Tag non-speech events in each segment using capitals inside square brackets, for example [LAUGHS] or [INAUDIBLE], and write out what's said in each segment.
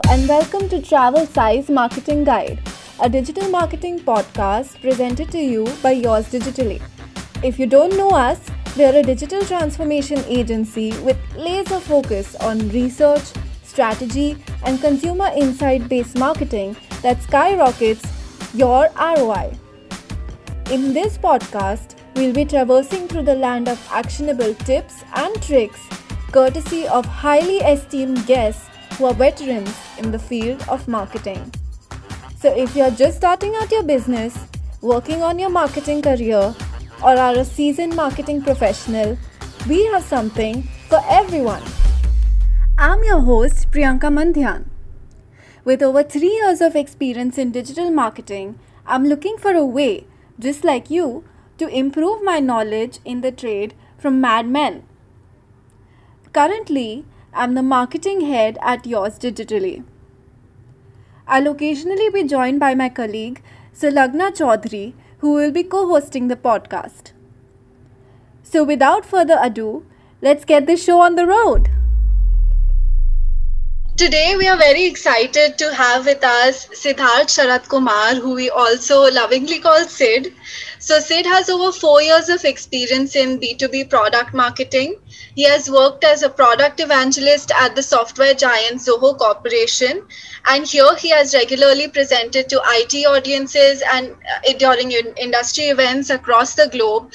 And welcome to Travel Size Marketing Guide, a digital marketing podcast presented to you by Yours Digitally. If you don't know us, we are a digital transformation agency with laser focus on research, strategy, and consumer insight based marketing that skyrockets your ROI. In this podcast, we'll be traversing through the land of actionable tips and tricks courtesy of highly esteemed guests who are veterans in the field of marketing. So, if you're just starting out your business, working on your marketing career, or are a seasoned marketing professional, we have something for everyone. I'm your host, Priyanka Mandhyan. With over three years of experience in digital marketing, I'm looking for a way, just like you, to improve my knowledge in the trade from madmen. Currently, I'm the marketing head at Yours Digitally. I'll occasionally be joined by my colleague, Sulagna Chaudhary, who will be co hosting the podcast. So, without further ado, let's get this show on the road. Today, we are very excited to have with us Siddharth Sharat Kumar, who we also lovingly call Sid. So, Sid has over four years of experience in B2B product marketing. He has worked as a product evangelist at the software giant Zoho Corporation. And here he has regularly presented to IT audiences and uh, during industry events across the globe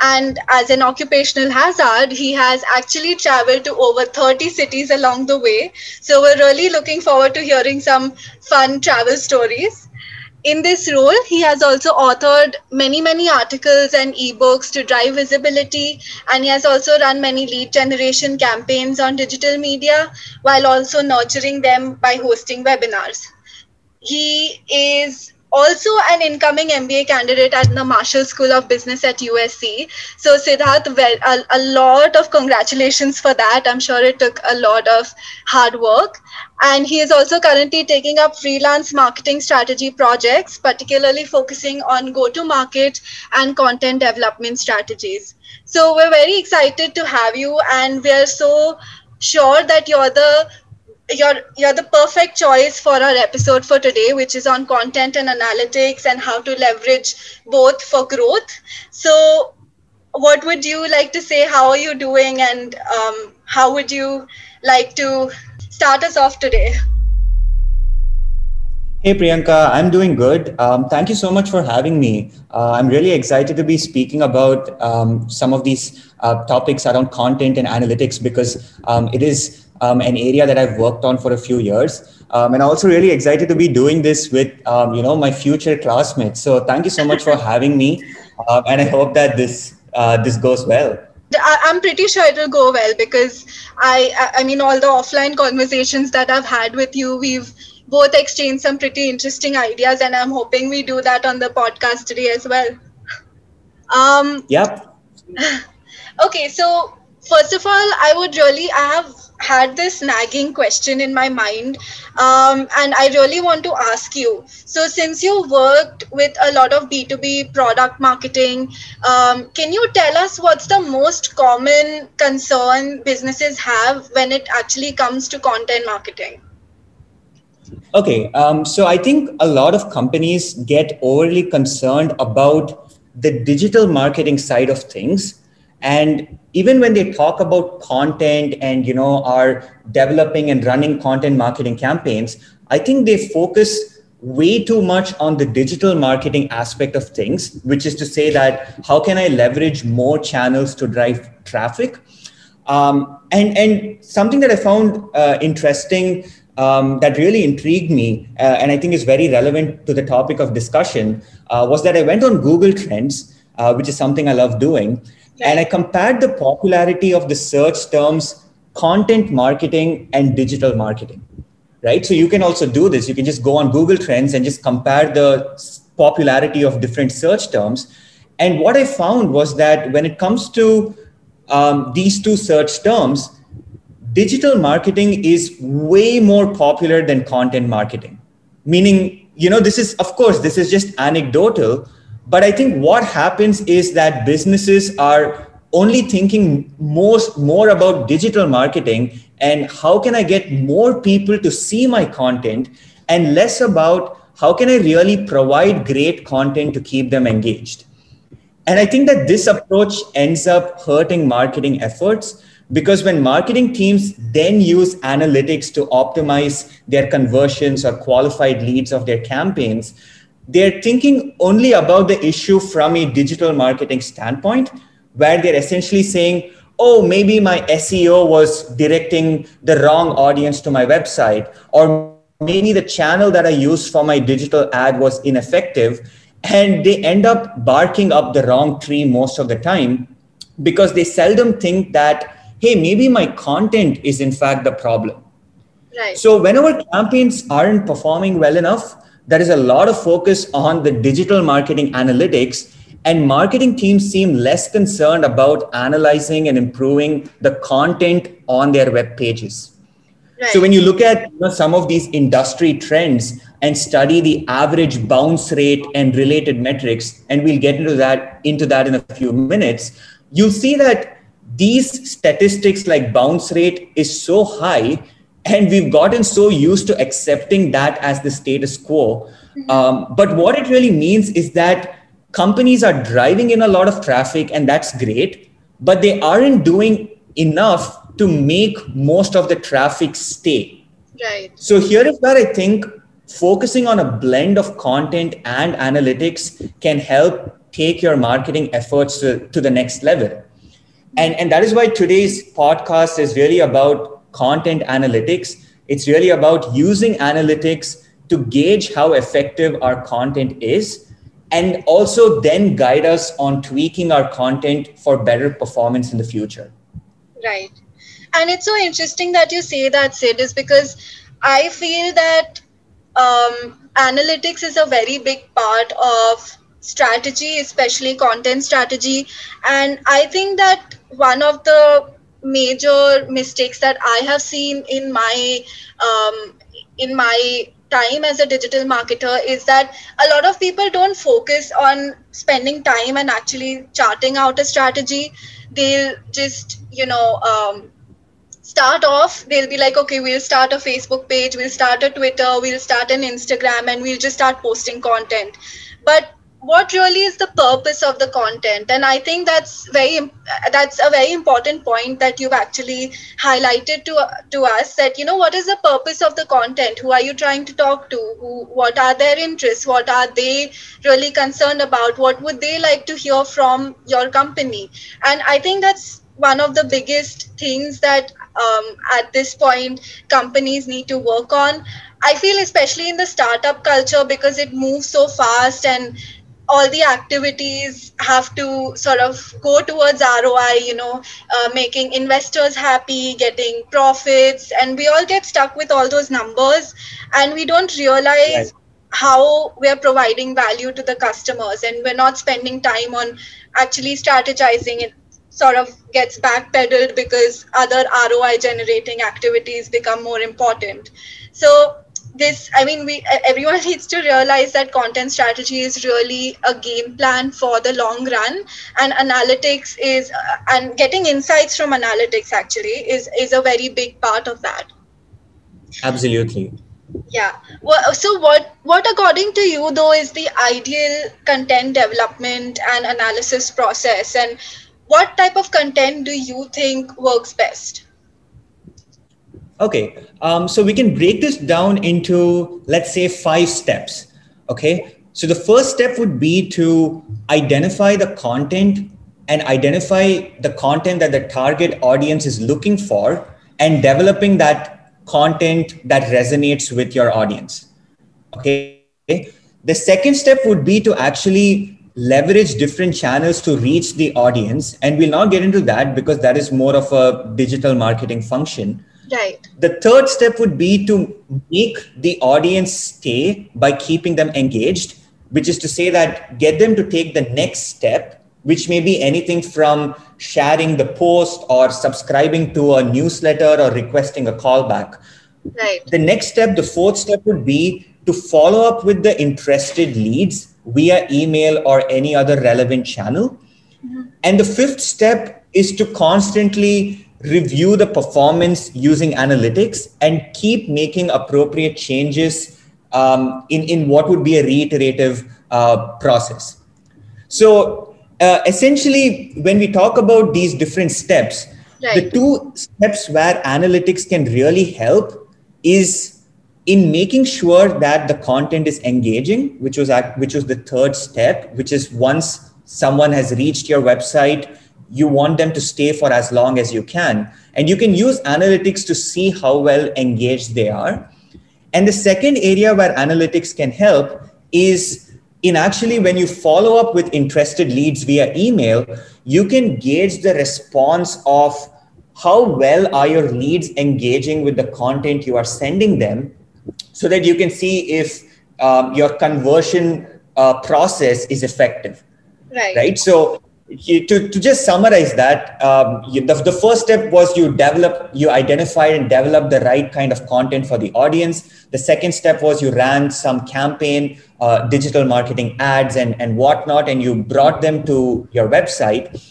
and as an occupational hazard he has actually traveled to over 30 cities along the way so we're really looking forward to hearing some fun travel stories in this role he has also authored many many articles and ebooks to drive visibility. And he has also run many lead generation campaigns on digital media while also nurturing them by hosting webinars. He is also an incoming MBA candidate at the Marshall School of Business at USC. So, Siddharth, a, a lot of congratulations for that. I'm sure it took a lot of hard work. And he is also currently taking up freelance marketing strategy projects, particularly focusing on go to market and content development strategies. So, we're very excited to have you, and we're so sure that you're the you're you're the perfect choice for our episode for today which is on content and analytics and how to leverage both for growth so what would you like to say how are you doing and um, how would you like to start us off today Hey Priyanka, I'm doing good. Um, thank you so much for having me. Uh, I'm really excited to be speaking about um, some of these uh, topics around content and analytics because um, it is um, an area that I've worked on for a few years. Um, and I'm also really excited to be doing this with, um, you know, my future classmates. So thank you so much for [LAUGHS] having me. Uh, and I hope that this, uh, this goes well. I'm pretty sure it'll go well because I, I mean, all the offline conversations that I've had with you, we've both exchanged some pretty interesting ideas, and I'm hoping we do that on the podcast today as well. Um, yep. [LAUGHS] Okay, so first of all, I would really, I have had this nagging question in my mind um, and i really want to ask you. So since you worked with a lot of b2b product marketing um, can you tell us what's the most common concern businesses have when it actually comes to content marketing? Okay um, so i think a lot of companies get overly concerned about the digital marketing side of things and even when they talk about content and you know are developing and running content marketing campaigns i think they focus way too much on the digital marketing aspect of things which is to say that how can i leverage more channels to drive traffic? Um, and and something that i found uh, interesting um, that really intrigued me uh, and i think is very relevant to the topic of discussion uh, was that i went on google trends uh, which is something i love doing and I compared the popularity of the search terms content marketing and digital marketing. Right. So you can also do this. You can just go on Google Trends and just compare the popularity of different search terms. And what I found was that when it comes to um, these two search terms, digital marketing is way more popular than content marketing. Meaning, you know, this is, of course, this is just anecdotal, but I think what happens is that businesses are only thinking most more about digital marketing and how can I get more people to see my content and less about how can I really provide great content to keep them engaged. And I think that this approach ends up hurting marketing efforts because when marketing teams then use analytics to optimize their conversions or qualified leads of their campaigns, they're thinking only about the issue from a digital marketing standpoint, where they're essentially saying, oh, maybe my SEO was directing the wrong audience to my website, or maybe the channel that I used for my digital ad was ineffective. And they end up barking up the wrong tree most of the time because they seldom think that, hey, maybe my content is in fact the problem. Right. So, whenever campaigns aren't performing well enough, there is a lot of focus on the digital marketing analytics and marketing teams seem less concerned about analyzing and improving the content on their web pages right. so when you look at you know, some of these industry trends and study the average bounce rate and related metrics and we'll get into that into that in a few minutes you'll see that these statistics like bounce rate is so high and we've gotten so used to accepting that as the status quo. Mm-hmm. Um, but what it really means is that companies are driving in a lot of traffic, and that's great, but they aren't doing enough to make most of the traffic stay. Right. So here is where I think focusing on a blend of content and analytics can help take your marketing efforts to, to the next level. And, and that is why today's podcast is really about content analytics. It's really about using analytics to gauge how effective our content is and also then guide us on tweaking our content for better performance in the future. Right. And it's so interesting that you say that, Sid, is because I feel that um, analytics is a very big part of strategy, especially content strategy. And I think that one of the major mistakes that I have seen in my um, in my time as a digital marketer is that a lot of people don't focus on spending time and actually charting out a strategy. They'll just you know um, start off. They'll be like, okay, we'll start a Facebook page, we'll start a Twitter, we'll start an Instagram, and we'll just start posting content. But what really is the purpose of the content? And i think that's very that's a very important point that you've actually highlighted to to us that you know what is the purpose of the content? Who are you trying to talk to? Who what are their interests? What are they really concerned about? What would they like to hear from your company? And i think that's one of the biggest things that um, at this point companies need to work on. I feel especially in the startup culture because it moves so fast and all the activities have to sort of go towards ROI, you know, uh, making investors happy, getting profits, and we all get stuck with all those numbers and we don't realize right. how we're providing value to the customers and we're not spending time on actually strategizing it sort of gets backpedaled because other ROI generating activities become more important. So this i mean we everyone [LAUGHS] needs to realize that content strategy is really a game plan for the long run. And analytics is uh, and getting insights from analytics actually is is a very big part of that. Absolutely. Yeah. Well, so what what according to you though is the ideal content development and analysis process? And what type of content do you think works best Okay, um, so we can break this down into, let's say, five steps. Okay, so the first step would be to identify the content and identify the content that the target audience is looking for and developing that content that resonates with your audience. Okay, the second step would be to actually leverage different channels to reach the audience. And we'll not get into that because that is more of a digital marketing function Right. The third step would be to make the audience stay by keeping them engaged, which is to say that get them to take the next step, which may be anything from sharing the post or subscribing to a newsletter or requesting a callback. Right. The next step, the fourth step would be to follow up with the interested leads via email or any other relevant channel. Mm-hmm. And the fifth step is to constantly review the performance using analytics and keep making appropriate changes um, in, in what would be a reiterative uh, process. So, uh, essentially, when we talk about these different steps, right. the two steps where analytics can really help is in making sure that the content is engaging, which was at, which was the third step, which is once someone has reached your website, you want them to stay for as long as you can. And you can use analytics to see how well engaged they are. And the second area where analytics can help is in actually when you follow up with interested leads via email, you can gauge the response of how well are your leads engaging with the content you are sending them so that you can see if um, your conversion uh, process is effective. Right. Right. So to, to just summarize that, um, you, the, the first step was you develop, you identified and developed the right kind of content for the audience. The second step was you ran some campaign, uh, digital marketing ads and, and whatnot, and you brought them to your website.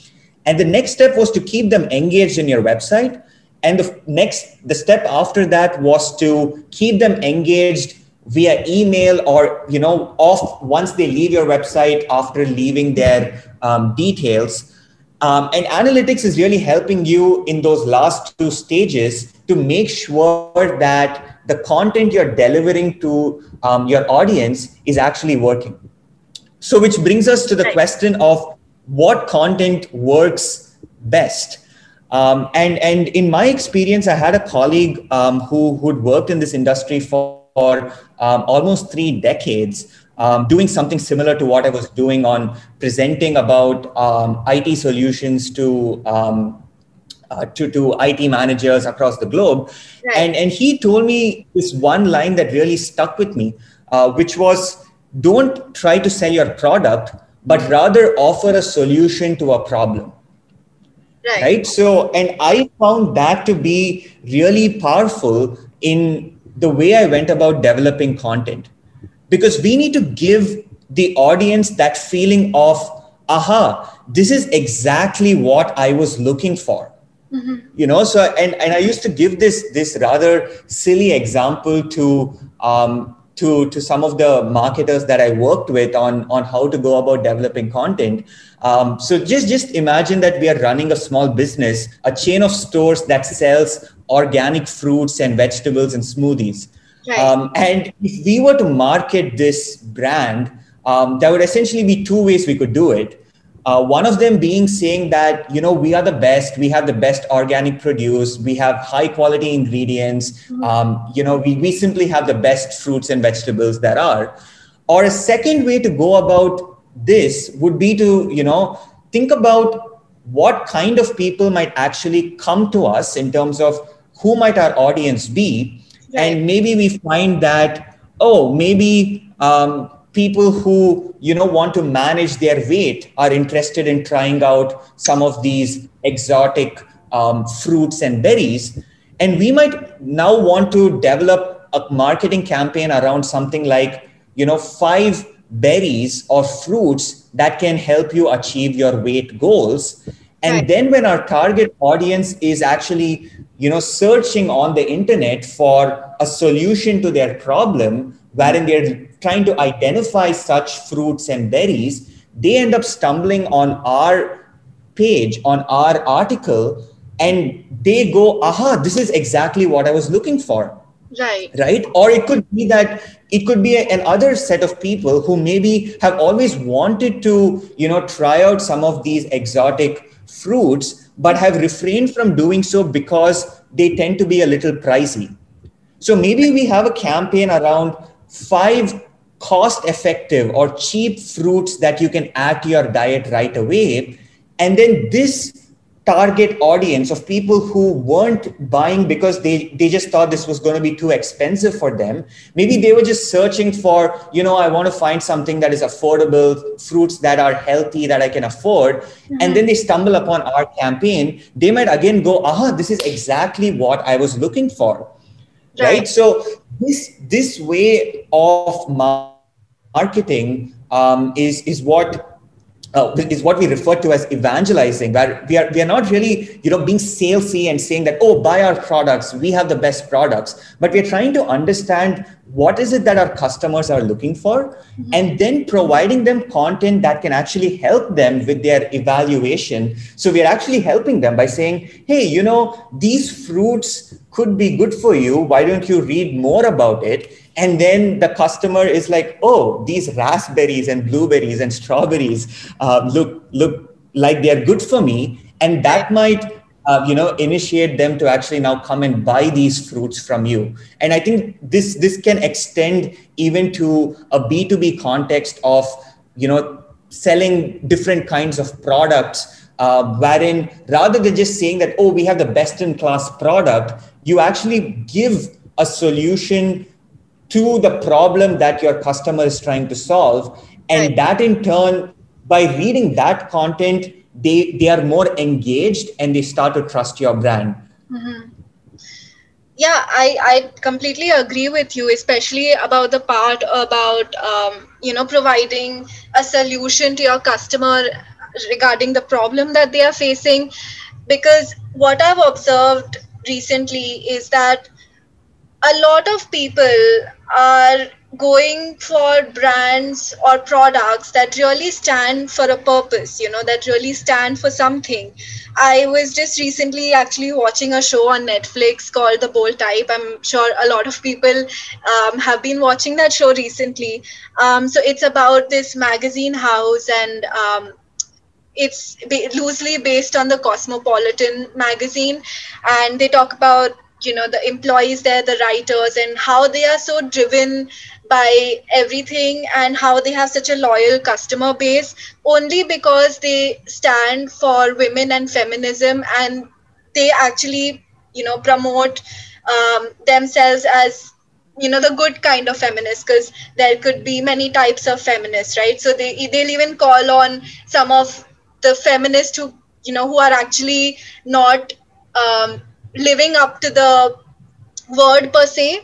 And the next step was to keep them engaged in your website. And the next, the step after that was to keep them engaged via email or you know off once they leave your website after leaving their um, details. Um, and analytics is really helping you in those last two stages to make sure that the content you're delivering to um, your audience is actually working. So which brings us to the question of what content works best. Um, and and in my experience i had a colleague um, who who'd worked in this industry for for um, almost three decades, um, doing something similar to what I was doing on presenting about um, IT solutions to, um, uh, to to IT managers across the globe, right. and and he told me this one line that really stuck with me, uh, which was, "Don't try to sell your product, but rather offer a solution to a problem." Right. right. So, and I found that to be really powerful in the way I went about developing content. Because we need to give the audience that feeling of, aha, this is exactly what I was looking for. Mm-hmm. You know, so and, and I used to give this this rather silly example to um, to to some of the marketers that I worked with on on how to go about developing content. Um, so just just imagine that we are running a small business, a chain of stores that sells organic fruits and vegetables and smoothies. Right. Um, and if we were to market this brand, um, there would essentially be two ways we could do it. Uh, one of them being saying that you know we are the best, we have the best organic produce, we have high quality ingredients. Mm-hmm. Um, you know we we simply have the best fruits and vegetables that are. Or a second way to go about this would be to you know think about what kind of people might actually come to us in terms of who might our audience be right. and maybe we find that oh maybe um, people who you know want to manage their weight are interested in trying out some of these exotic um, fruits and berries and we might now want to develop a marketing campaign around something like you know five berries or fruits that can help you achieve your weight goals and right. then when our target audience is actually you know searching on the internet for a solution to their problem wherein they're trying to identify such fruits and berries they end up stumbling on our page on our article and they go aha this is exactly what i was looking for. Right. Right? Or it could be that it could be an other set of people who maybe have always wanted to you know try out some of these exotic fruits, but have refrained from doing so because they tend to be a little pricey. So maybe we have a campaign around five cost effective or cheap fruits that you can add to your diet right away. And then this target audience of people who weren't buying because they they just thought this was going to be too expensive for them maybe they were just searching for you know i want to find something that is affordable fruits that are healthy that i can afford mm-hmm. and then they stumble upon our campaign they might again go aha this is exactly what i was looking for right, right? so this this way of marketing um, is is what uh, is what we refer to as evangelizing, where we are we are not really you know being salesy and saying that oh buy our products, we have the best products, but we are trying to understand what is it that our customers are looking for, mm-hmm. and then providing them content that can actually help them with their evaluation. So we are actually helping them by saying, hey, you know these fruits could be good for you. Why don't you read more about it? and then the customer is like oh these raspberries and blueberries and strawberries uh, look look like they're good for me and that might uh, you know initiate them to actually now come and buy these fruits from you and i think this this can extend even to a b2b context of you know selling different kinds of products uh, wherein rather than just saying that oh we have the best in class product you actually give a solution to the problem that your customer is trying to solve and right. that in turn by reading that content they they are more engaged and they start to trust your brand mm-hmm. yeah I, I completely agree with you especially about the part about um, you know providing a solution to your customer regarding the problem that they are facing. Because what i've observed recently is that a lot of people are going for brands or products that really stand for a purpose you know that really stand for something. I was just recently actually watching a show on netflix called the bold type. I'm sure a lot of people um, have been watching that show recently. Um, so it's about this magazine house and um, it's loosely based on the cosmopolitan magazine and they talk about you know the employees there the writers and how they are so driven by everything and how they have such a loyal customer base only because they stand for women and feminism and they actually you know promote um, themselves as you know the good kind of feminists because there could be many types of feminists right? So they they'll even call on some of the feminists who you know who are actually not um, living up to the word per se.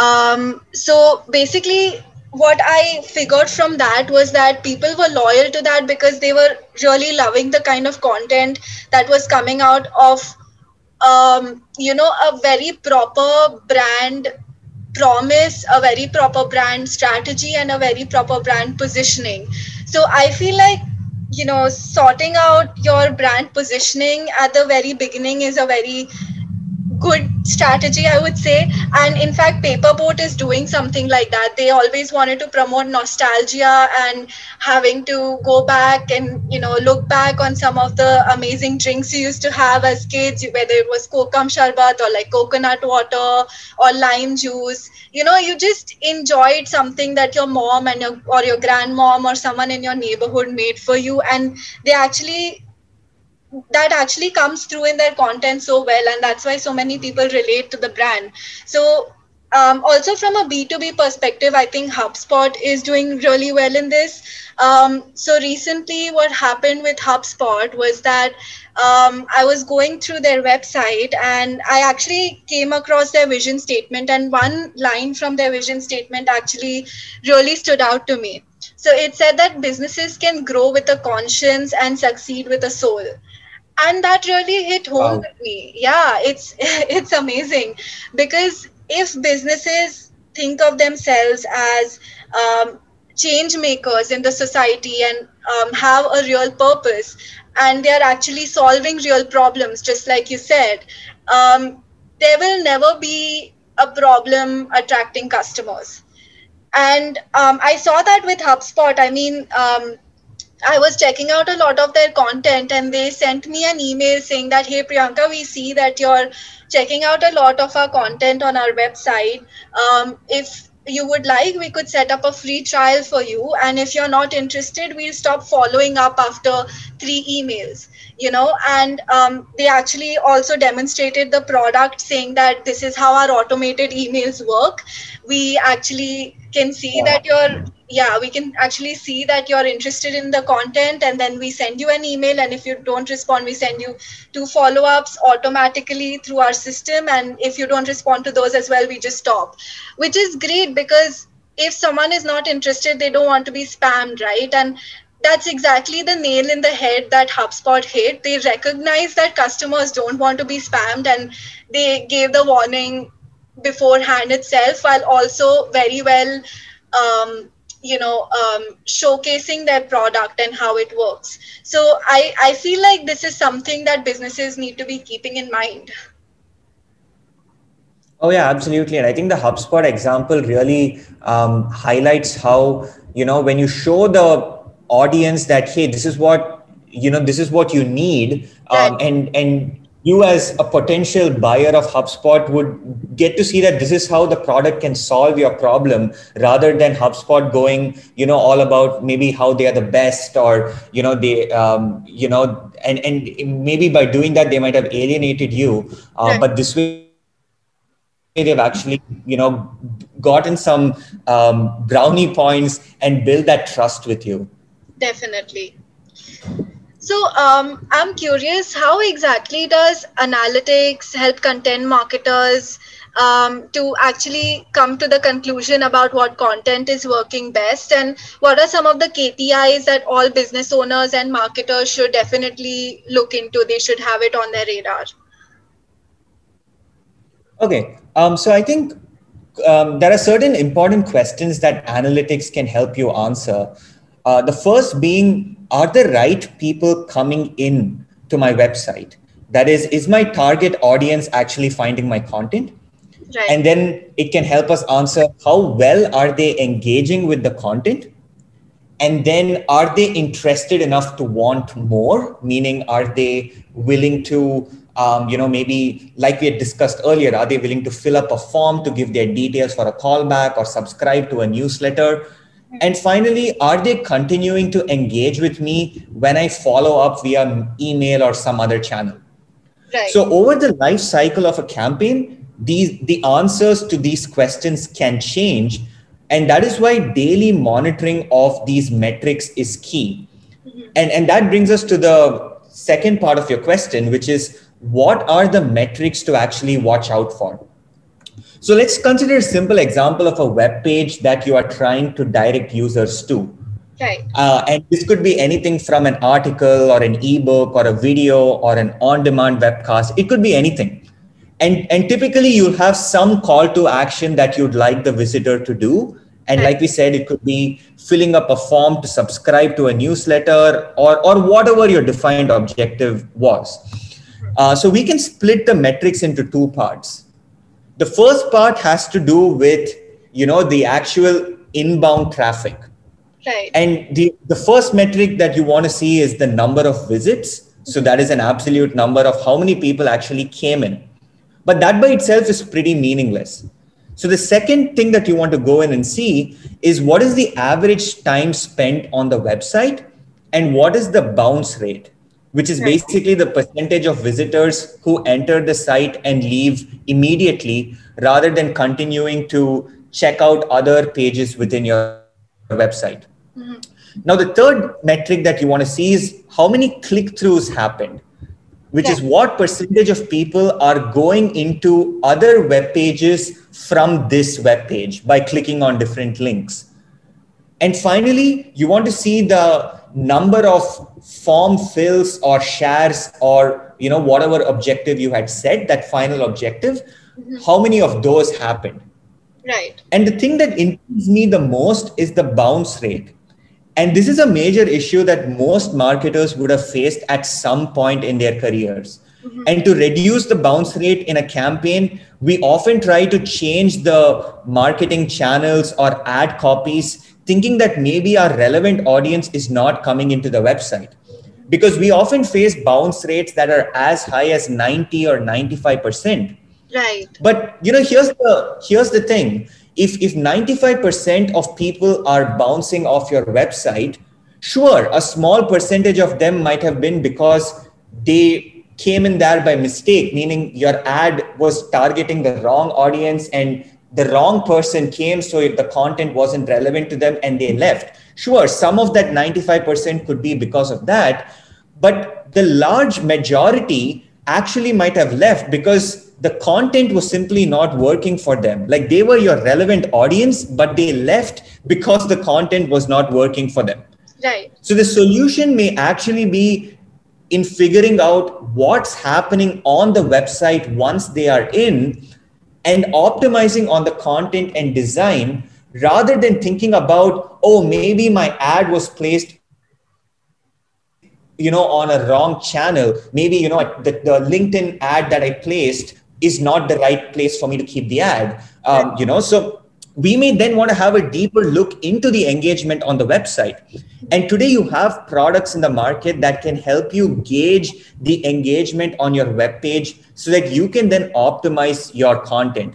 Um, so basically, what I figured from that was that people were loyal to that because they were really loving the kind of content that was coming out of, um, you know, a very proper brand promise, a very proper brand strategy, and a very proper brand positioning. So I feel like you know sorting out your brand positioning at the very beginning is a very good strategy i would say. And in fact Paper Boat is doing something like that. They always wanted to promote nostalgia and having to go back and you know look back on some of the amazing drinks you used to have as kids whether it was kokum sharbat or like coconut water or lime juice. You know you just enjoyed something that your mom and your or your grandmom or someone in your neighborhood made for you. And they actually that actually comes through in their content so well and that's why so many people relate to the brand. So um, also from a b2b perspective i think hubspot is doing really well in this. Um, so recently what happened with hubspot was that um, i was going through their website and i actually came across their vision statement and one line from their vision statement actually really stood out to me. So it said that businesses can grow with a conscience and succeed with a soul and that really hit home wow. with me. Yeah it's [LAUGHS] it's amazing. Because if businesses think of themselves as um, change makers in the society and um, have a real purpose and they are actually solving real problems just like you said um, there will never be a problem attracting customers. And um, i saw that with hubspot. I mean um, I was checking out a lot of their content and they sent me an email saying that, hey, Priyanka, we see that you're checking out a lot of our content on our website. Um, if you would like, we could set up a free trial for you. And if you're not interested, we'll stop following up after three emails, you know. And um, they actually also demonstrated the product saying that this is how our automated emails work. We actually can see that you're yeah we can actually see that you're interested in the content and then we send you an email and if you don't respond we send you two follow-ups automatically through our system and if you don't respond to those as well we just stop. Which is great because if someone is not interested they don't want to be spammed right? And that's exactly the nail in the head that HubSpot hit. They recognize that customers don't want to be spammed and they gave the warning beforehand itself while also very well um, you know um, showcasing their product and how it works. So I, I feel like this is something that businesses need to be keeping in mind. Oh yeah absolutely. And i think the hubspot example really um, highlights how you know when you show the audience that hey this is what you know this is what you need um, and and you as a potential buyer of HubSpot would get to see that this is how the product can solve your problem rather than HubSpot going, you know, all about maybe how they are the best or, you know, they, um, you know, and, and maybe by doing that, they might have alienated you. Uh, But this way, they've actually, you know, gotten some um, brownie points and build that trust with you. Definitely. So um, I'm curious, how exactly does analytics help content marketers um, to actually come to the conclusion about what content is working best, and what are some of the KPIs that all business owners and marketers should definitely look into? They should have it on their radar. Okay, um, so I think um, there are certain important questions that analytics can help you answer. Uh, the first being are the right people coming in to my website? That is, is my target audience actually finding my content? Right. And then it can help us answer how well are they engaging with the content? And then are they interested enough to want more? Meaning, are they willing to um, you know, maybe like we had discussed earlier, are they willing to fill up a form to give their details for a callback or subscribe to a newsletter? And finally, are they continuing to engage with me when I follow up via email or some other channel? Right. So over the life cycle of a campaign, these the answers to these questions can change. And that is why daily monitoring of these metrics is key. Mm-hmm. And, and that brings us to the second part of your question, which is what are the metrics to actually watch out for? So let's consider a simple example of a web page that you are trying to direct users to. Right. Uh, and this could be anything from an article or an ebook or a video or an on-demand webcast. It could be anything. And, and typically you'll have some call to action that you'd like the visitor to do. And like we said, it could be filling up a form to subscribe to a newsletter or, or whatever your defined objective was. Uh, so we can split the metrics into two parts the first part has to do with you know the actual inbound traffic. Right. And the the first metric that you want to see is the number of visits. So that is an absolute number of how many people actually came in. But that by itself is pretty meaningless. So the second thing that you want to go in and see is what is the average time spent on the website and what is the bounce rate which is basically the percentage of visitors who enter the site and leave immediately rather than continuing to check out other pages within your website. Mm-hmm. Now, the third metric that you want to see is how many click throughs happened, which yeah. is what percentage of people are going into other web pages from this web page by clicking on different links. And finally, you want to see the number of form fills or shares or you know whatever objective you had set that final objective mm-hmm. how many of those happened right and the thing that intrigues me the most is the bounce rate and this is a major issue that most marketers would have faced at some point in their careers mm-hmm. and to reduce the bounce rate in a campaign we often try to change the marketing channels or ad copies thinking that maybe our relevant audience is not coming into the website. Because we often face bounce rates that are as high as 90 or 95% right. But you know here's the here's the thing. If if 95% of people are bouncing off your website sure a small percentage of them might have been because they came in there by mistake meaning your ad was targeting the wrong audience and the wrong person came so if the content wasn't relevant to them and they left. Sure some of that 95% could be because of that but the large majority actually might have left because the content was simply not working for them. Like they were your relevant audience but they left because the content was not working for them. Right. So the solution may actually be in figuring out what's happening on the website once they are in and optimizing on the content and design rather than thinking about, oh, maybe my ad was placed you know on a wrong channel. Maybe you know the, the linkedin ad that i placed is not the right place for me to keep the ad. Um, you know so we may then want to have a deeper look into the engagement on the website. And today you have products in the market that can help you gauge the engagement on your web page so that you can then optimize your content.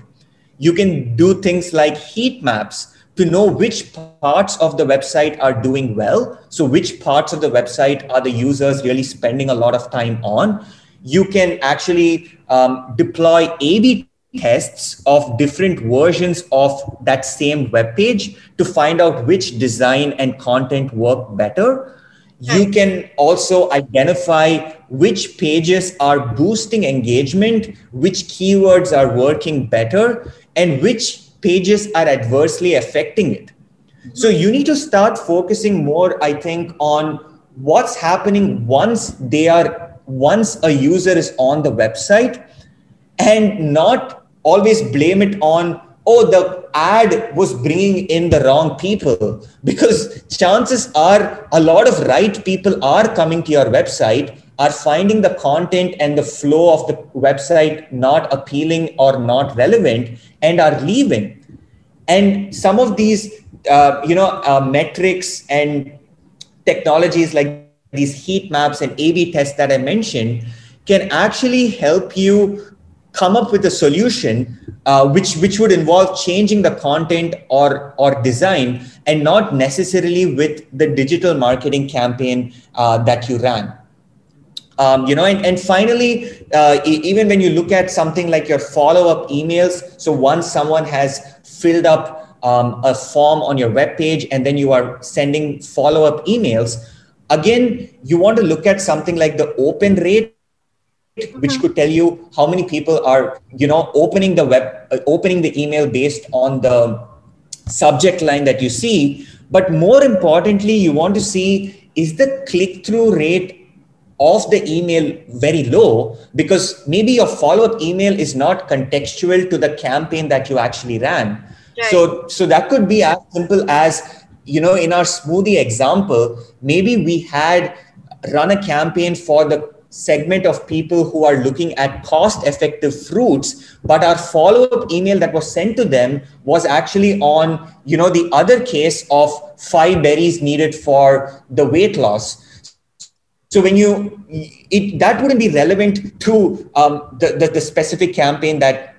You can do things like heat maps to know which parts of the website are doing well. So, which parts of the website are the users really spending a lot of time on? You can actually um, deploy A B tests of different versions of that same web page to find out which design and content work better. You hmm. can also identify which pages are boosting engagement, which keywords are working better, and which pages are adversely affecting it. So hmm. you need to start focusing more, I think, on what's happening once they are once a user is on the website and not always blame it on oh the ad was bringing in the wrong people. Because chances are a lot of right people are coming to your website are finding the content and the flow of the website not appealing or not relevant and are leaving. And some of these uh, you know uh, metrics and technologies like these heat maps and a b tests that i mentioned can actually help you come up with a solution uh, which which would involve changing the content or or design and not necessarily with the digital marketing campaign uh, that you ran. Um, you know and, and finally uh, even when you look at something like your follow-up emails so once someone has filled up um, a form on your web page and then you are sending follow-up emails again you want to look at something like the open rate which could tell you how many people are you know opening the web uh, opening the email based on the subject line that you see. But more importantly you want to see is the click through rate of the email very low? Because maybe your follow up email is not contextual to the campaign that you actually ran. Right. so so that could be as simple as you know in our smoothie example maybe we had run a campaign for the segment of people who are looking at cost effective fruits but our follow up email that was sent to them was actually on you know the other case of five berries needed for the weight loss. So when you it that wouldn't be relevant to um, the, the, the specific campaign that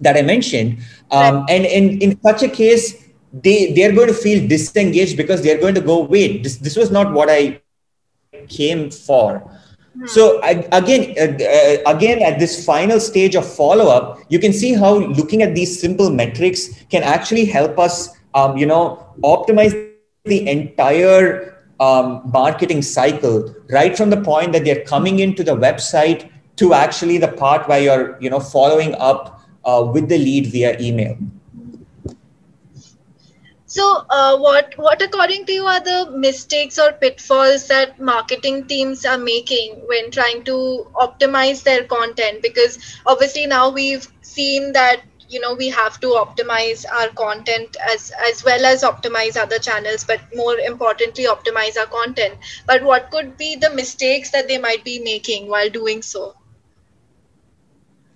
that i mentioned. Um, and in in such a case they they're going to feel disengaged because they're going to go wait this, this was not what i came for so again, uh, again, at this final stage of follow-up, you can see how looking at these simple metrics can actually help us, um, you know, optimize the entire um, marketing cycle, right from the point that they're coming into the website to actually the part where you're, you know, following up uh, with the lead via email. So, uh, what what according to you are the mistakes or pitfalls that marketing teams are making when trying to optimize their content? Because obviously now we've seen that you know we have to optimize our content as as well as optimize other channels, but more importantly, optimize our content. But what could be the mistakes that they might be making while doing so?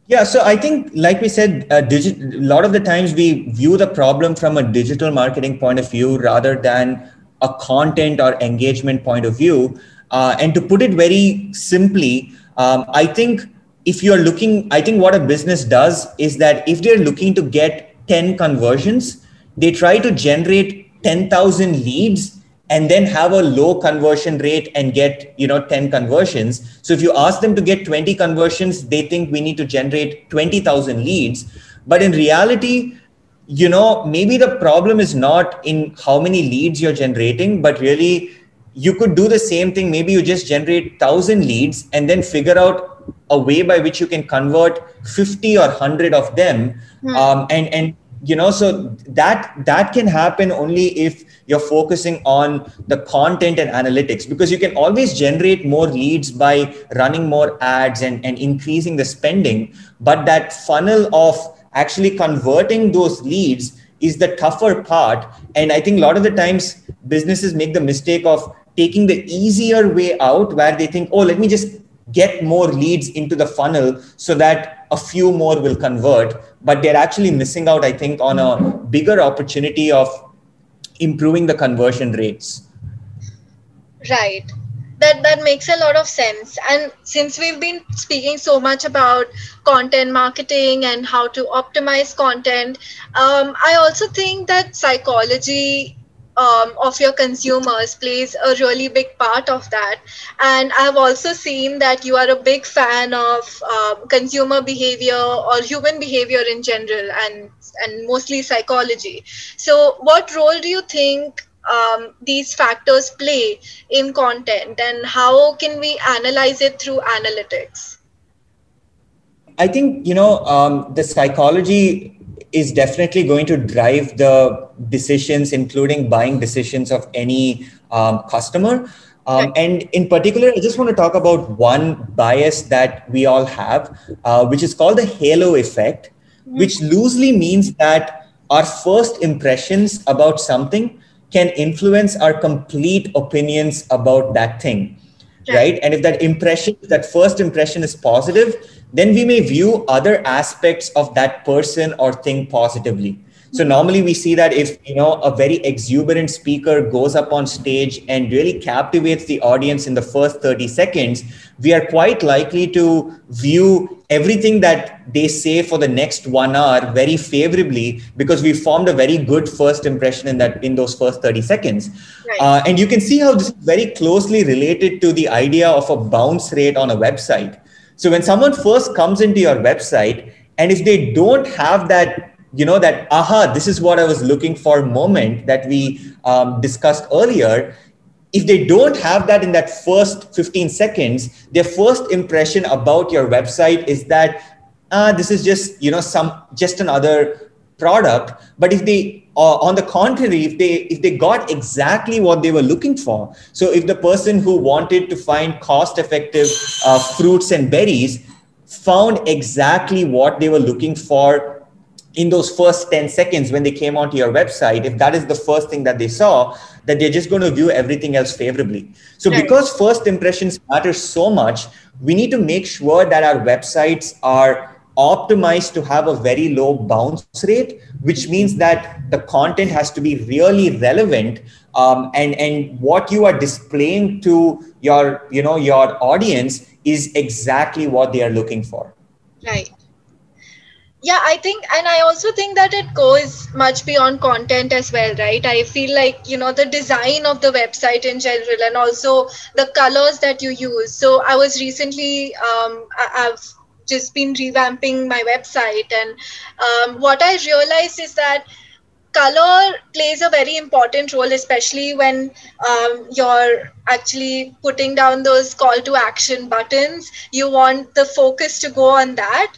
Yeah, so I think, like we said, uh, a lot of the times we view the problem from a digital marketing point of view rather than a content or engagement point of view. Uh, and to put it very simply, um, I think if you're looking, I think what a business does is that if they're looking to get 10 conversions, they try to generate 10,000 leads and then have a low conversion rate and get you know 10 conversions. So if you ask them to get 20 conversions they think we need to generate 20000 leads. But in reality you know maybe the problem is not in how many leads you're generating but really you could do the same thing. Maybe you just generate 1000 leads and then figure out a way by which you can convert 50 or 100 of them. Mm. um, and and you know so that that can happen only if you're focusing on the content and analytics because you can always generate more leads by running more ads and, and increasing the spending. But that funnel of actually converting those leads is the tougher part. And i think a lot of the times businesses make the mistake of taking the easier way out where they think oh let me just get more leads into the funnel so that a few more will convert. But they're actually missing out i think on a bigger opportunity of improving the conversion rates. Right. That that makes a lot of sense. And since we've been speaking so much about content marketing and how to optimize content um, i also think that psychology um, of your consumers plays a really big part of that. And I've also seen that you are a big fan of um, consumer behavior or human behavior in general, and and mostly psychology. So, what role do you think? Um, these factors play in content and how can we analyze it through analytics i think you know um, the psychology is definitely going to drive the decisions, including buying decisions of any um, customer. Um, and in particular, I just want to talk about one bias that we all have, uh, which is called the halo effect. Which loosely means that our first impressions about something can influence our complete opinions about that thing. Right. And if that impression, that first impression is positive, then we may view other aspects of that person or thing positively so normally we see that if you know a very exuberant speaker goes up on stage and really captivates the audience in the first 30 seconds we are quite likely to view everything that they say for the next 1 hour very favorably because we formed a very good first impression in that in those first 30 seconds right. uh, and you can see how this is very closely related to the idea of a bounce rate on a website so when someone first comes into your website, and if they don't have that, you know, that aha, this is what I was looking for moment that we um, discussed earlier, if they don't have that in that first 15 seconds, their first impression about your website is that ah, this is just you know some just another product. But if they uh, on the contrary if they if they got exactly what they were looking for so if the person who wanted to find cost effective uh, fruits and berries found exactly what they were looking for in those first 10 seconds when they came onto your website if that is the first thing that they saw that they're just going to view everything else favorably so right. because first impressions matter so much we need to make sure that our websites are optimized to have a very low bounce rate, which means that the content has to be really relevant um, and and what you are displaying to your you know your audience is exactly what they are looking for. Right. Yeah, I think, and I also think that it goes much beyond content as well, right? I feel like, you know, the design of the website in general and also the colors that you use. So I was recently, um, I've just been revamping my website and um, what i realized is that color plays a very important role especially when um, you're actually putting down those call to action buttons you want the focus to go on that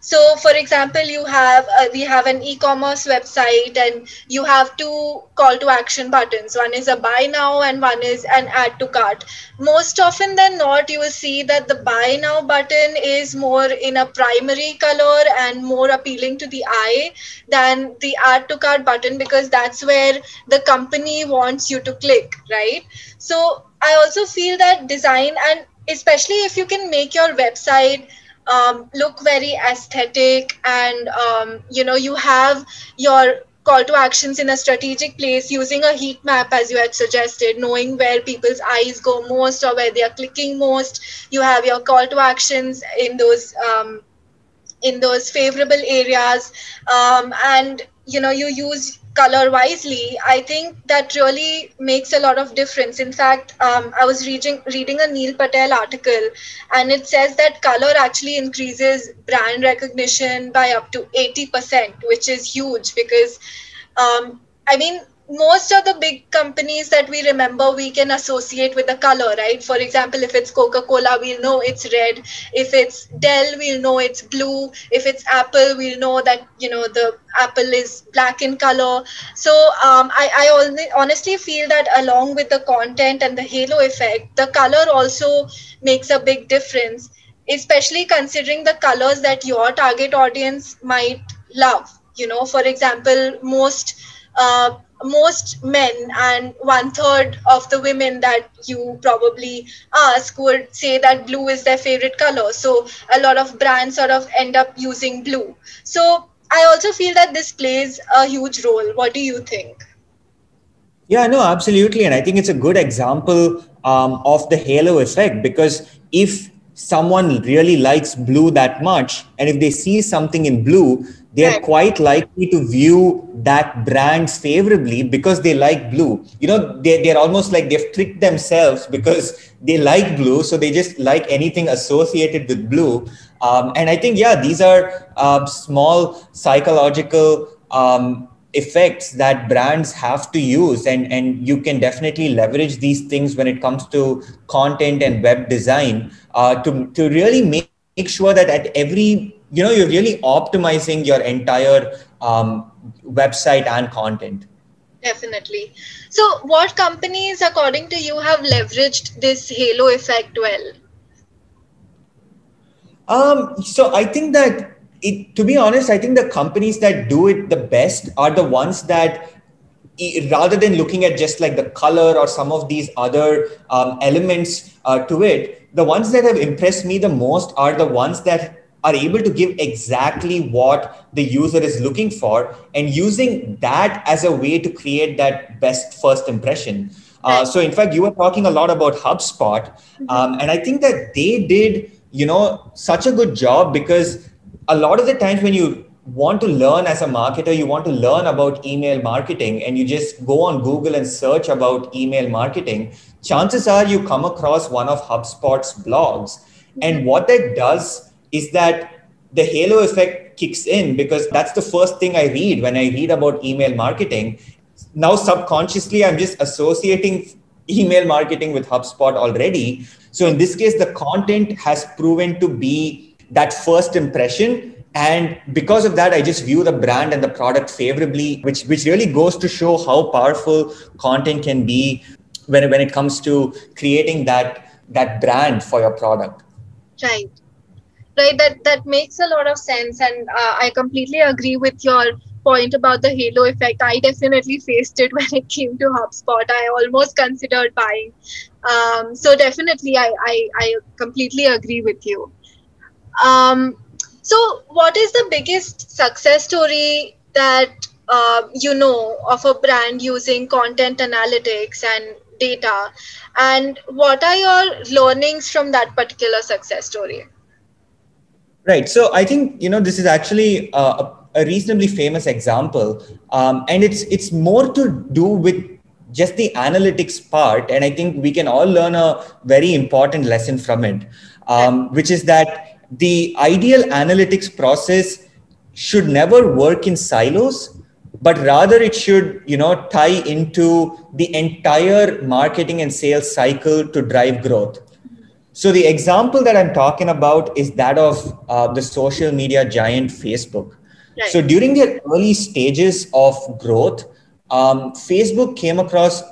so for example you have uh, we have an e-commerce website and you have two call to action buttons. One is a buy now and one is an add to cart. Most often than not you will see that the buy now button is more in a primary color and more appealing to the eye than the add to cart button because that's where the company wants you to click right? So i also feel that design and especially if you can make your website um, look very aesthetic and um, you know you have your call to actions in a strategic place using a heat map as you had suggested knowing where people's eyes go most or where they are clicking most. You have your call to actions in those um, in those favorable areas. Um, and you know you use color wisely i think that really makes a lot of difference. In fact um, i was reading reading a neil patel article and it says that color actually increases brand recognition by up to 80% which is huge because um, i mean most of the big companies that we remember we can associate with the color right? For example if it's coca-cola we'll know it's red. If it's dell we'll know it's blue. If it's apple we'll know that you know the apple is black in color. So um, I, I honestly feel that along with the content and the halo effect the color also makes a big difference especially considering the colors that your target audience might love. You know for example most uh, most men and one third of the women that you probably ask would say that blue is their favorite color. So a lot of brands sort of end up using blue. So I also feel that this plays a huge role. What do you think? Yeah, no, absolutely. And I think it's a good example um, of the halo effect because if someone really likes blue that much and if they see something in blue, they're right. quite likely to view that brand favorably because they like blue you know they, they're almost like they've tricked themselves because they like blue so they just like anything associated with blue um, and i think yeah these are uh, small psychological um, effects that brands have to use and and you can definitely leverage these things when it comes to content and web design uh, to to really make, make sure that at every you know you're really optimizing your entire um, website and content. Definitely. So what companies according to you have leveraged this halo effect well? Um, so i think that it, to be honest i think the companies that do it the best are the ones that rather than looking at just like the color or some of these other um, elements uh, to it the ones that have impressed me the most are the ones that are able to give exactly what the user is looking for and using that as a way to create that best first impression. Uh, so, in fact, you were talking a lot about HubSpot, mm-hmm. um, and I think that they did, you know, such a good job because a lot of the times when you want to learn as a marketer, you want to learn about email marketing, and you just go on Google and search about email marketing. Chances are you come across one of HubSpot's blogs, and mm-hmm. what that does is that the halo effect kicks in because that's the first thing I read when I read about email marketing. Now, subconsciously, I'm just associating email marketing with HubSpot already. So, in this case, the content has proven to be that first impression. And because of that, I just view the brand and the product favorably, which, which really goes to show how powerful content can be when, when it comes to creating that, that brand for your product. Right. Right that that makes a lot of sense. And uh, i completely agree with your point about the halo effect. I definitely faced it [LAUGHS] when it came to hubspot. I almost considered buying. Um, so definitely I, I, I completely agree with you um, so what is the biggest success story that uh, you know of a brand using content analytics and data? And what are your learnings from that particular success story? Right. So I think you know this is actually uh, a, reasonably famous example, um, and it's it's more to do with just the analytics part, and I think we can all learn a very important lesson from it, um, which is that the ideal analytics process should never work in silos but rather it should you know tie into the entire marketing and sales cycle to drive growth so the example that I'm talking about is that of uh, the social media giant Facebook. Right. So during their early stages of growth, um, Facebook came across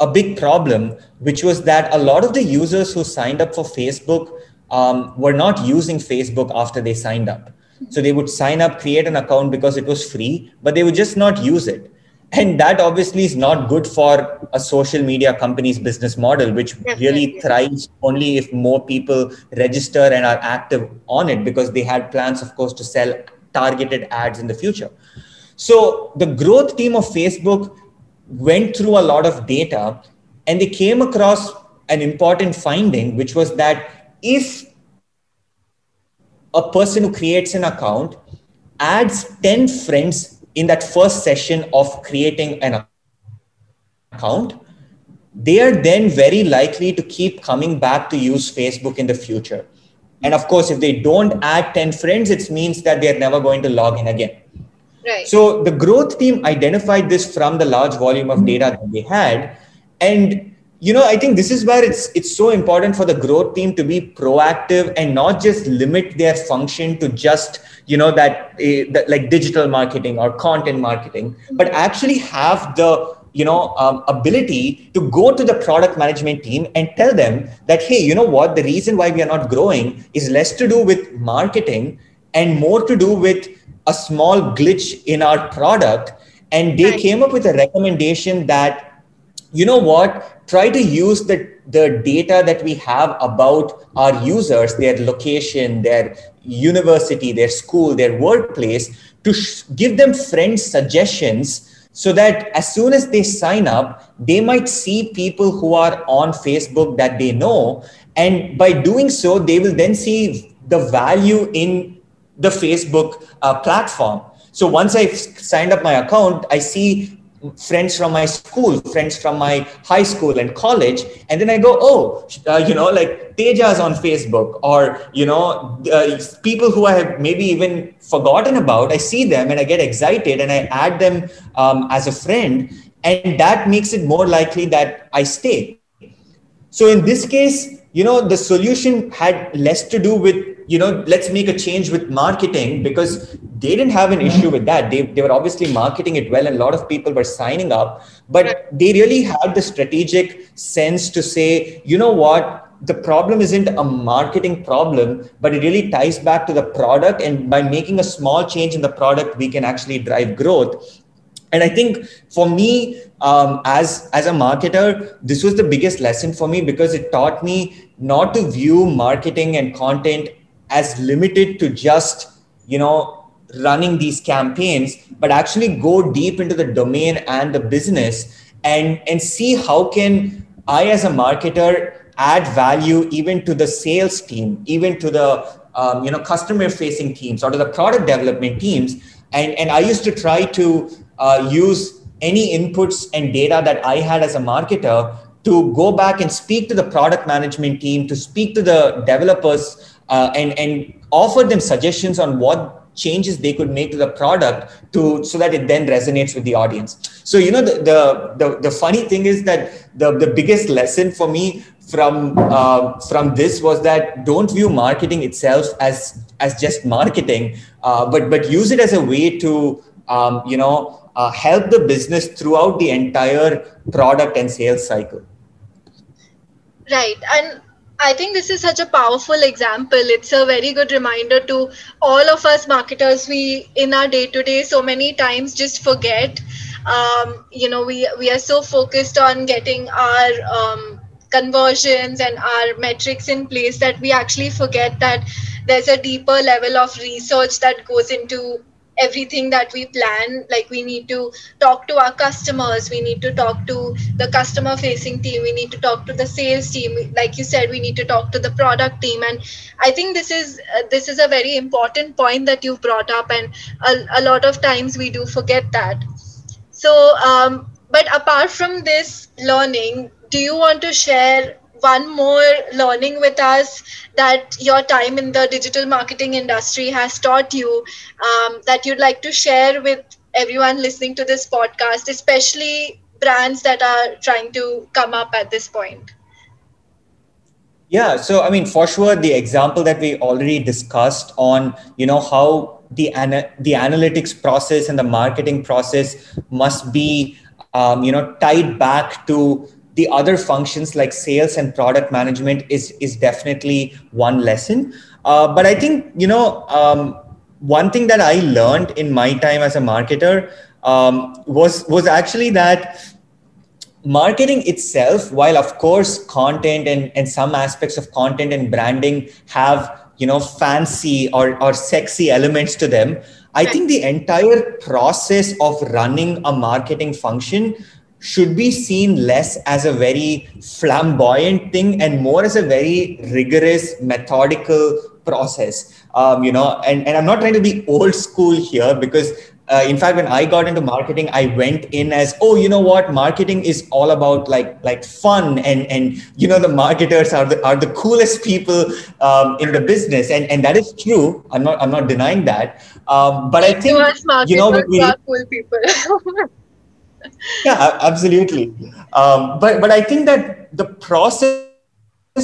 a big problem, which was that a lot of the users who signed up for Facebook um, were not using Facebook after they signed up. So they would sign up, create an account because it was free, but they would just not use it and that obviously is not good for a social media company's business model which Definitely. really thrives only if more people register and are active on it because they had plans of course to sell targeted ads in the future so the growth team of facebook went through a lot of data and they came across an important finding which was that if a person who creates an account adds 10 friends in that first session of creating an account, they are then very likely to keep coming back to use Facebook in the future. And of course, if they don't add 10 friends, it means that they're never going to log in again. Right. So the growth team identified this from the large volume of data that they had. And you know, I think this is where it's it's so important for the growth team to be proactive and not just limit their function to just you know that, uh, that like digital marketing or content marketing, but actually have the you know um, ability to go to the product management team and tell them that hey you know what the reason why we are not growing is less to do with marketing and more to do with a small glitch in our product and they right. came up with a recommendation that you know what try to use the the data that we have about our users their location their university their school their workplace to sh- give them friend suggestions so that as soon as they sign up, they might see people who are on Facebook that they know. And by doing so, they will then see the value in the Facebook uh, platform. So once I've signed up my account, I see friends from my school, friends from my high school and college, and then I go, oh, uh, you know, like Teja's on Facebook, or you know, uh, people who I have maybe even forgotten about. I see them and I get excited, and I add them um, as a friend, and that makes it more likely that I stay. So in this case, you know, the solution had less to do with you know, let's make a change with marketing because they didn't have an issue with that. They, they were obviously marketing it well and a lot of people were signing up, but they really had the strategic sense to say, you know what, the problem isn't a marketing problem, but it really ties back to the product. And by making a small change in the product, we can actually drive growth. And I think for me, um, as as a marketer, this was the biggest lesson for me because it taught me not to view marketing and content as limited to just you know running these campaigns but actually go deep into the domain and the business and and see how can i as a marketer add value even to the sales team even to the um, you know customer facing teams or to the product development teams. And and i used to try to uh, use any inputs and data that i had as a marketer to go back and speak to the product management team to speak to the developers uh, and and offer them suggestions on what changes they could make to the product to so that it then resonates with the audience. So you know the the the, the funny thing is that the the biggest lesson for me from uh, from this was that don't view marketing itself as as just marketing uh, but but use it as a way to um, you know uh, help the business throughout the entire product and sales cycle. Right. And I think this is such a powerful example. It's a very good reminder to all of us marketers. We, in our day to day, so many times just forget. Um, you know, we we are so focused on getting our um, conversions and our metrics in place that we actually forget that there's a deeper level of research that goes into everything that we plan like we need to talk to our customers we need to talk to the customer facing team we need to talk to the sales team like you said we need to talk to the product team. And i think this is uh, this is a very important point that you've brought up and a, a lot of times we do forget that. So um, but apart from this learning do you want to share one more learning with us that your time in the digital marketing industry has taught you um, that you'd like to share with everyone listening to this podcast, especially brands that are trying to come up at this point? Yeah, so I mean, for sure, the example that we already discussed on, you know, how the ana- the analytics process and the marketing process must be, um, you know, tied back to the other functions like sales and product management is is definitely one lesson. Uh, but i think you know um, one thing that i learned in my time as a marketer um, was was actually that marketing itself while of course content and, and some aspects of content and branding have you know fancy or, or sexy elements to them i think the entire process of running a marketing function should be seen less as a very flamboyant thing and more as a very rigorous methodical process. Um, you know and, and i'm not trying to be old school here because uh, in fact when i got into marketing i went in as oh you know what? Marketing is all about like like fun and and you know the marketers are the are the coolest people um, in the business. And and that is true. I'm not i'm not denying that. Um, but i think you know we are cool people [LAUGHS] yeah absolutely um, but but i think that the process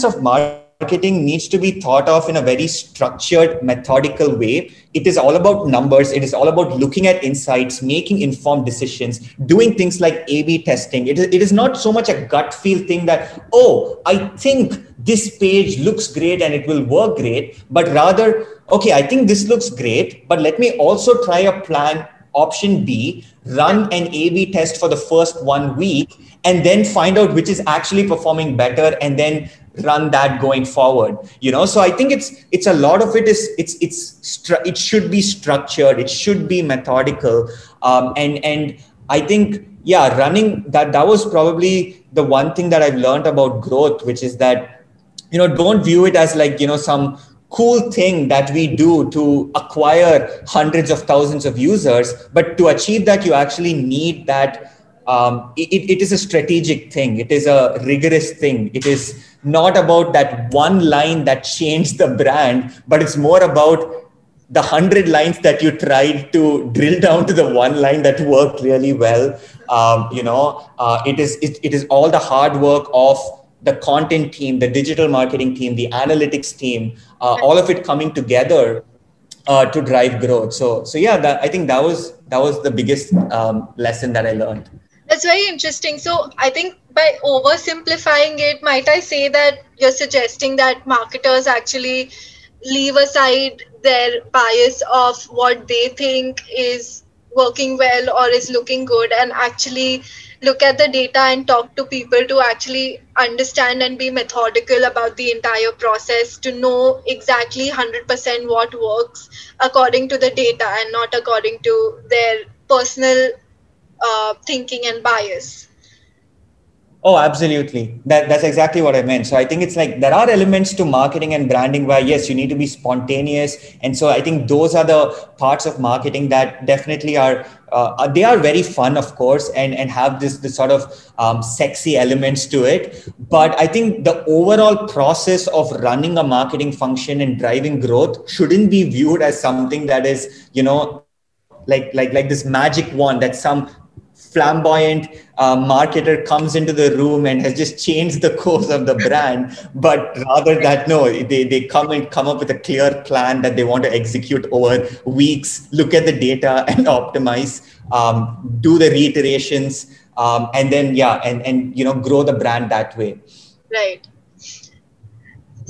of marketing needs to be thought of in a very structured, methodical way. It is all about numbers. It is all about looking at insights, making informed decisions, doing things like A B testing. It is, it is not so much a gut feel thing that, oh, I think this page looks great and it will work great, but rather, okay, I think this looks great, but let me also try a plan option B, run an A B test for the first one week, and then find out which is actually performing better, and then run that going forward you know? So i think it's it's a lot of it is it's it's it should be structured it should be methodical um, and and i think yeah running that that was probably the one thing that i've learned about growth which is that you know don't view it as like you know some cool thing that we do to acquire hundreds of thousands of users but to achieve that you actually need that um, it, it is a strategic thing. It is a rigorous thing. It is not about that one line that [LAUGHS] changed the brand but it's more about the hundred lines that you tried to drill down to the one line that worked really well. Um, you know uh, it is it, it is all the hard work of the content team the digital marketing team the analytics team uh, all of it coming together uh, to drive growth so so yeah that, i think that was that was the biggest um, lesson that i learned that's very interesting. So I think by oversimplifying it, might I say that you're suggesting that marketers actually leave aside their bias of what they think is working well or is looking good and actually look at the data and talk to people to actually understand and be methodical about the entire process to know exactly 100% what works according to the data and not according to their personal uh, thinking and bias. Oh, absolutely. That, that's exactly what I meant. So I think it's like there are elements to marketing and branding where, yes, you need to be spontaneous. And so I think those are the parts of marketing that definitely are, uh, they are very fun, of course, and, and have this, this sort of um, sexy elements to it. But I think the overall process of running a marketing function and driving growth shouldn't be viewed as something that is, you know, like like like this magic wand that some flamboyant uh, marketer comes into the room and has just changed the course of the brand. But rather that no they, they come and come up with a clear plan that they want to execute over weeks look at the data [LAUGHS] and optimize um, do the reiterations um, and then yeah and and you know grow the brand that way. Right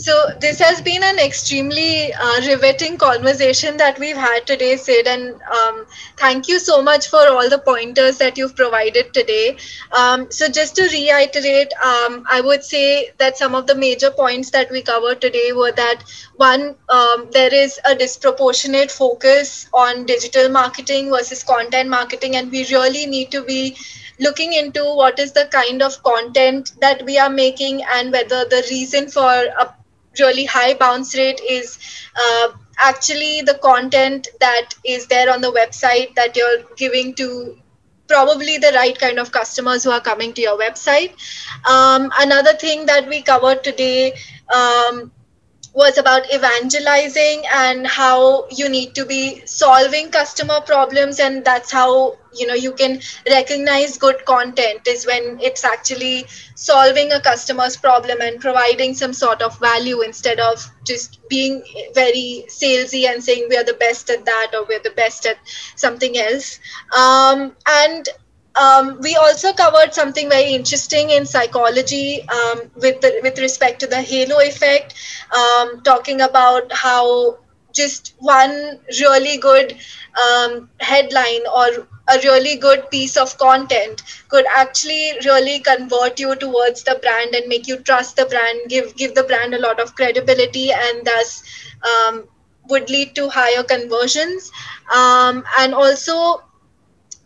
so this has been an extremely uh, riveting conversation that we've had today, Sid, and um, thank you so much for all the pointers that you've provided today. Um, so just to reiterate, um, I would say that some of the major points that we covered today were that one, um, there is a disproportionate focus on digital marketing versus content marketing, and we really need to be looking into what is the kind of content that we are making and whether the reason for a really high bounce rate is uh, actually the content that is there on the website that you're giving to probably the right kind of customers who are coming to your website. Um, another thing that we covered today um, was about evangelizing and how you need to be solving customer problems and that's how you know you can recognize good content is when it's actually solving a customer's problem and providing some sort of value instead of just being very salesy and saying we are the best at that or we're the best at something else. Um, and um, we also covered something very interesting in psychology um, with the, with respect to the halo effect, um, talking about how just one really good um, headline or a really good piece of content could actually really convert you towards the brand and make you trust the brand, give give the brand a lot of credibility, and thus um, would lead to higher conversions. Um, and also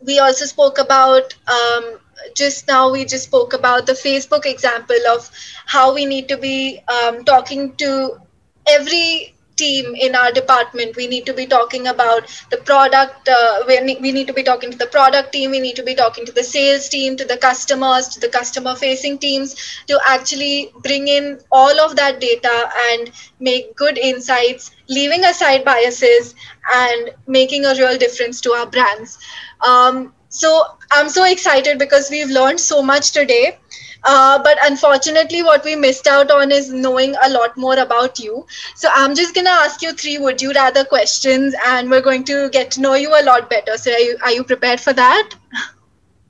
we also spoke about um, just now we just spoke about the facebook example of how we need to be um, talking to every team in our department we need to be talking about the product uh, we, need, we need to be talking to the product team we need to be talking to the sales team to the customers to the customer facing teams to actually bring in all of that data and make good insights leaving aside biases and making a real difference to our brands. Um, so i'm so excited because we've learned so much today uh, but unfortunately, what we missed out on is knowing a lot more about you. So I'm just going to ask you three would you rather questions and we're going to get to know you a lot better. So are you, are you prepared for that?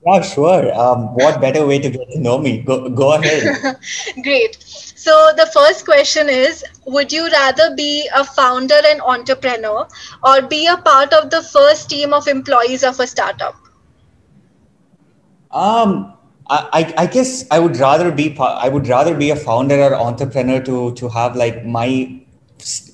Yeah, sure. Um, what better way to get to know me? Go, go ahead. [LAUGHS] Great. So the first question is Would you rather be a founder and entrepreneur or be a part of the first team of employees of a startup? Um, I, I guess I would rather be I would rather be a founder or entrepreneur to to have like my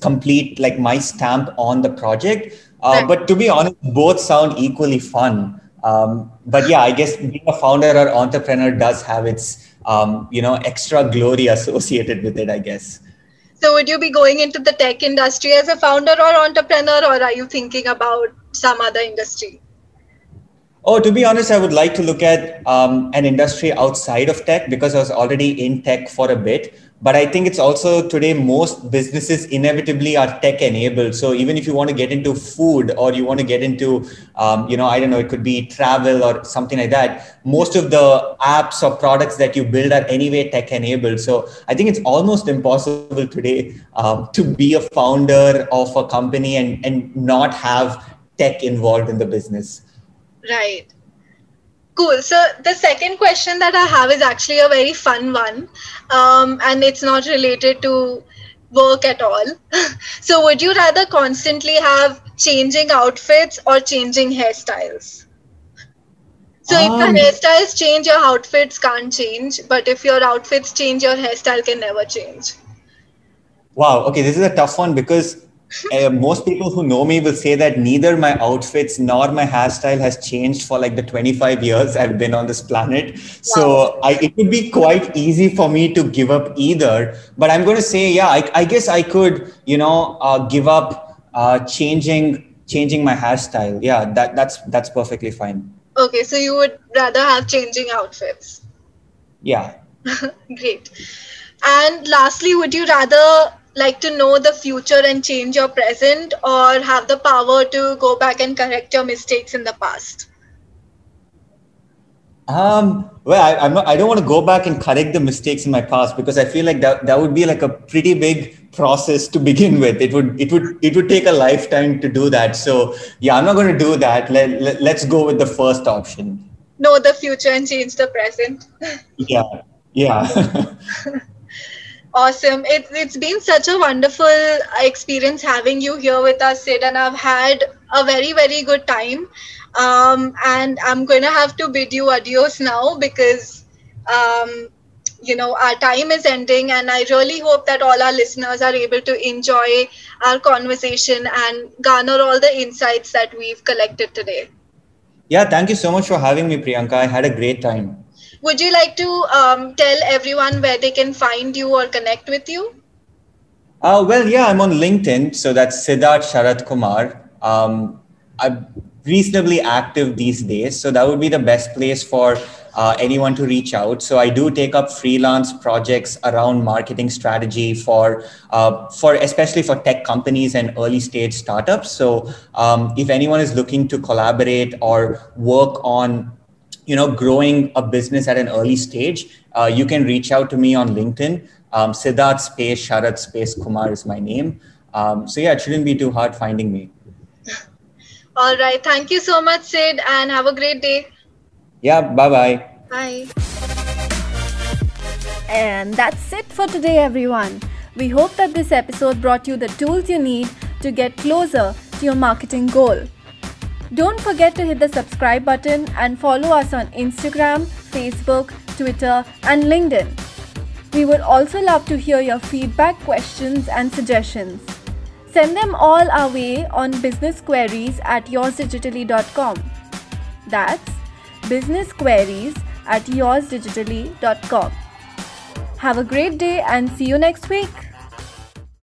complete like my stamp on the project. Uh, but to be honest, both sound equally fun. Um, but yeah, I guess being a founder or entrepreneur does have its um, you know extra glory [LAUGHS] associated with it. I guess. So, would you be going into the tech industry as a founder or entrepreneur, or are you thinking about some other industry? Oh, to be honest, I would like to look at um, an industry outside of tech because I was already in tech for a bit. But I think it's also today most businesses inevitably are tech enabled. So even if you want to get into food or you want to get into, um, you know, I don't know, it could be travel or something like that. Most of the apps or products that you build are anyway tech enabled. So I think it's almost impossible today um, to be a founder of a company and, and not have tech involved in the business. Right. Cool. So the second question that I have is actually a very fun one, um, and it's not related to work at all. [LAUGHS] so would you rather constantly have changing outfits or changing hairstyles? So um, if the hairstyles change, your outfits can't change. But if your outfits change, your hairstyle can never change. Wow. Okay, this is a tough one because uh, most people who know me will say that neither my outfits nor my hairstyle has changed for like the 25 years I've been on this planet. Wow. So I, it would be quite easy for me to give up either. But I'm going to say, yeah, I, I guess I could, you know, uh, give up uh, changing changing my hairstyle. Yeah, that that's that's perfectly fine. Okay, so you would rather have changing outfits. Yeah. [LAUGHS] Great. And lastly, would you rather like to know the future and change your present or have the power to go back and correct your mistakes in the past um, well, I, I'm not, I don't want to go back and correct the mistakes in my past because I feel like that, that would be like a pretty big process to begin with. It would, it would, it would take a lifetime to do that. So yeah, I'm not going to do that. Let, let, let's go with the first option. Know the future and change the present. [LAUGHS] yeah. Yeah. [LAUGHS] Awesome. It, it's been such a wonderful experience having you here with us, Sid, and I've had a very, very good time. Um, and I'm going to have to bid you adios now because, um, you know, our time is ending. And I really hope that all our listeners are able to enjoy our conversation and garner all the insights that we've collected today. Yeah, thank you so much for having me, Priyanka. I had a great time. Would you like to um, tell everyone where they can find you or connect with you? Uh, well, yeah, I'm on LinkedIn. So that's Siddharth Sharat Kumar. Um, I'm reasonably active these days. So that would be the best place for uh, anyone to reach out. So I do take up freelance projects around marketing strategy for uh, for especially for tech companies and early stage startups. So um, if anyone is looking to collaborate or work on you know growing a business at an early stage uh, you can reach out to me on linkedin. Um, siddharth space sharat space kumar is my name. Um, so yeah it shouldn't be too hard finding me. All right. Thank you so much sid and have a great day. Yeah bye bye bye. And that's it for today everyone. We hope that this episode brought you the tools you need to get closer to your marketing goal don't forget to hit the subscribe button and follow us on Instagram, Facebook, Twitter, and LinkedIn. We would also love to hear your feedback, questions, and suggestions. Send them all our way on business queries at yoursdigitally.com. That's business queries at yoursdigitally.com. Have a great day and see you next week.